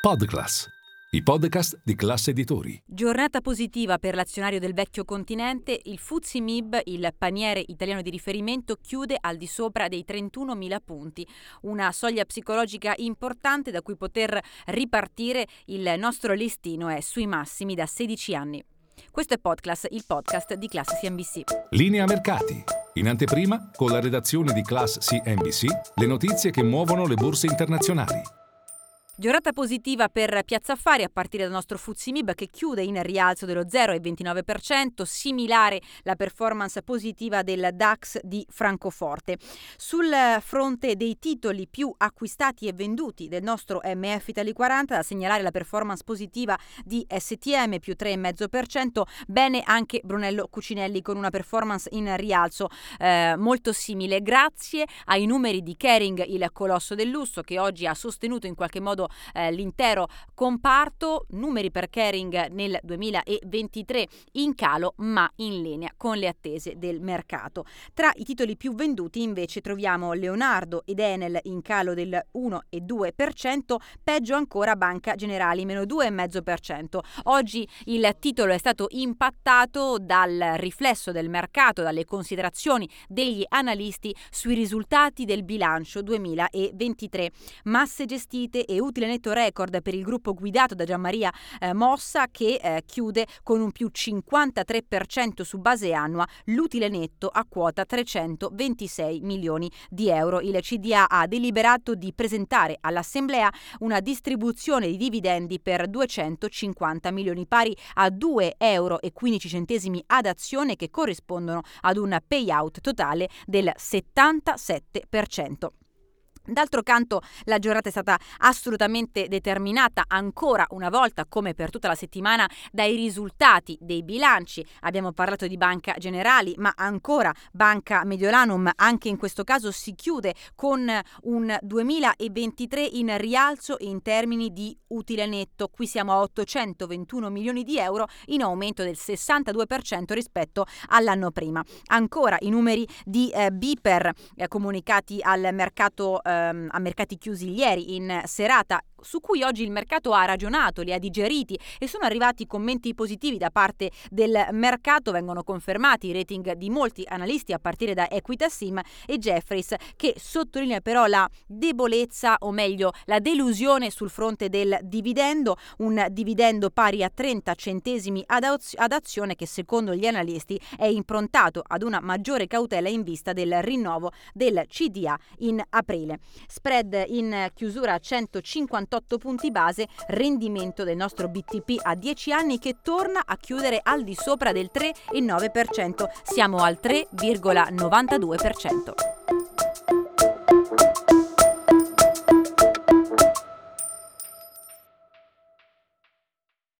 Podclass, i podcast di classe editori. Giornata positiva per l'azionario del vecchio continente, il Fuzzi Mib, il paniere italiano di riferimento, chiude al di sopra dei 31.000 punti, una soglia psicologica importante da cui poter ripartire il nostro listino è sui massimi da 16 anni. Questo è Podclass, il podcast di Classe CNBC. Linea mercati. In anteprima, con la redazione di Class CNBC, le notizie che muovono le borse internazionali. Giornata positiva per Piazza Affari a partire dal nostro Fuzimib che chiude in rialzo dello 0,29%, similare la performance positiva del DAX di Francoforte. Sul fronte dei titoli più acquistati e venduti del nostro MF Italy 40, da segnalare la performance positiva di STM più 3,5%, bene anche Brunello Cucinelli con una performance in rialzo eh, molto simile grazie ai numeri di Kering, il colosso del lusso che oggi ha sostenuto in qualche modo eh, l'intero comparto, numeri per Kering nel 2023 in calo ma in linea con le attese del mercato. Tra i titoli più venduti invece troviamo Leonardo ed Enel in calo del 1,2%, peggio ancora Banca Generali meno 2,5%. Oggi il titolo è stato impattato dal riflesso del mercato, dalle considerazioni degli analisti sui risultati del bilancio 2023. Masse gestite e utili utile netto record per il gruppo guidato da Gianmaria eh, Mossa che eh, chiude con un più 53% su base annua, l'utile netto a quota 326 milioni di euro. Il CDA ha deliberato di presentare all'Assemblea una distribuzione di dividendi per 250 milioni pari a 2,15 euro ad azione che corrispondono ad un payout totale del 77%. D'altro canto la giornata è stata assolutamente determinata ancora una volta, come per tutta la settimana, dai risultati dei bilanci. Abbiamo parlato di Banca Generali, ma ancora Banca Mediolanum, anche in questo caso si chiude con un 2023 in rialzo in termini di utile netto. Qui siamo a 821 milioni di euro, in aumento del 62% rispetto all'anno prima. Ancora i numeri di eh, Biper eh, comunicati al mercato eh, a mercati chiusi ieri in serata su cui oggi il mercato ha ragionato, li ha digeriti e sono arrivati commenti positivi da parte del mercato, vengono confermati i rating di molti analisti a partire da Equitasim e Jeffries che sottolinea però la debolezza o meglio la delusione sul fronte del dividendo, un dividendo pari a 30 centesimi ad, ad azione che secondo gli analisti è improntato ad una maggiore cautela in vista del rinnovo del CDA in aprile. Spread in chiusura a 158 punti base, rendimento del nostro BTP a 10 anni che torna a chiudere al di sopra del 3,9%. Siamo al 3,92%.